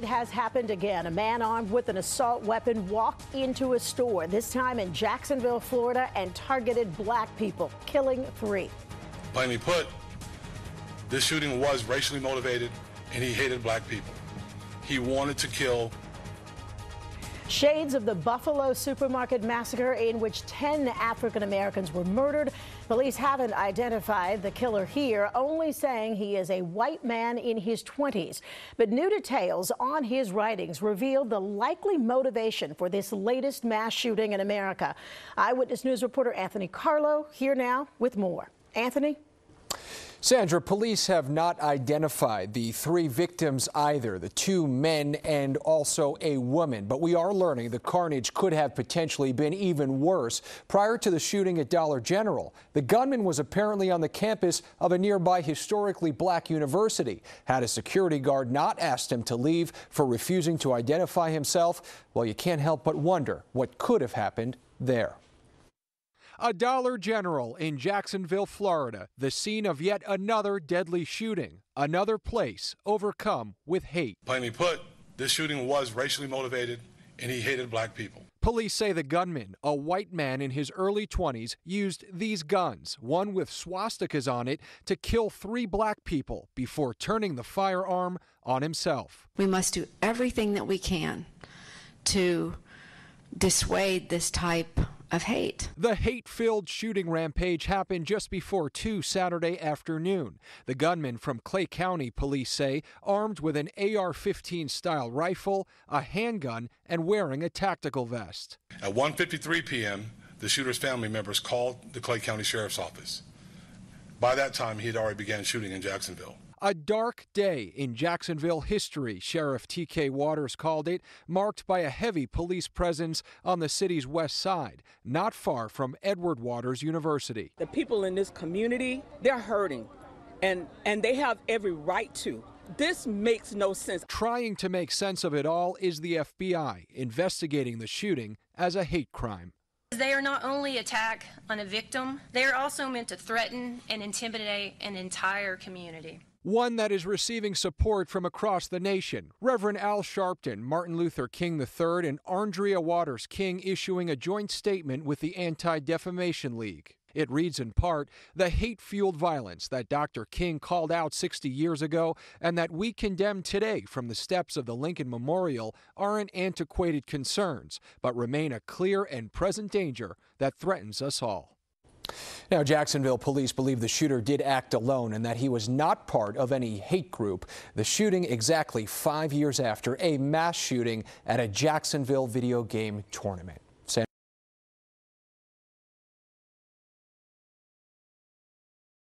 It has happened again. A man armed with an assault weapon walked into a store, this time in Jacksonville, Florida, and targeted black people, killing three. Plainly put, this shooting was racially motivated and he hated black people. He wanted to kill Shades of the Buffalo supermarket massacre, in which 10 African Americans were murdered. Police haven't identified the killer here, only saying he is a white man in his 20s. But new details on his writings reveal the likely motivation for this latest mass shooting in America. Eyewitness News reporter Anthony Carlo here now with more. Anthony? Sandra, police have not identified the three victims either, the two men and also a woman. But we are learning the carnage could have potentially been even worse. Prior to the shooting at Dollar General, the gunman was apparently on the campus of a nearby historically black university. Had a security guard not asked him to leave for refusing to identify himself, well, you can't help but wonder what could have happened there. A Dollar General in Jacksonville, Florida, the scene of yet another deadly shooting, another place overcome with hate. Plainly put, this shooting was racially motivated and he hated black people. Police say the gunman, a white man in his early 20s, used these guns, one with swastikas on it, to kill three black people before turning the firearm on himself. We must do everything that we can to dissuade this type of hate. The hate filled shooting rampage happened just before 2 Saturday afternoon. The gunman from Clay County, police say, armed with an AR 15 style rifle, a handgun, and wearing a tactical vest. At 1:53 p.m., the shooter's family members called the Clay County Sheriff's Office. By that time, he had already began shooting in Jacksonville. A dark day in Jacksonville history, Sheriff T.K. Waters called it, marked by a heavy police presence on the city's west side, not far from Edward Waters University. The people in this community, they're hurting, and, and they have every right to. This makes no sense. Trying to make sense of it all is the FBI, investigating the shooting as a hate crime. They are not only attack on a victim, they are also meant to threaten and intimidate an entire community one that is receiving support from across the nation. Reverend Al Sharpton, Martin Luther King III, and Andrea Waters King issuing a joint statement with the Anti Defamation League. It reads in part the hate fueled violence that Dr. King called out 60 years ago and that we condemn today from the steps of the Lincoln Memorial aren't antiquated concerns, but remain a clear and present danger that threatens us all. Now, Jacksonville police believe the shooter did act alone and that he was not part of any hate group. The shooting exactly five years after a mass shooting at a Jacksonville video game tournament.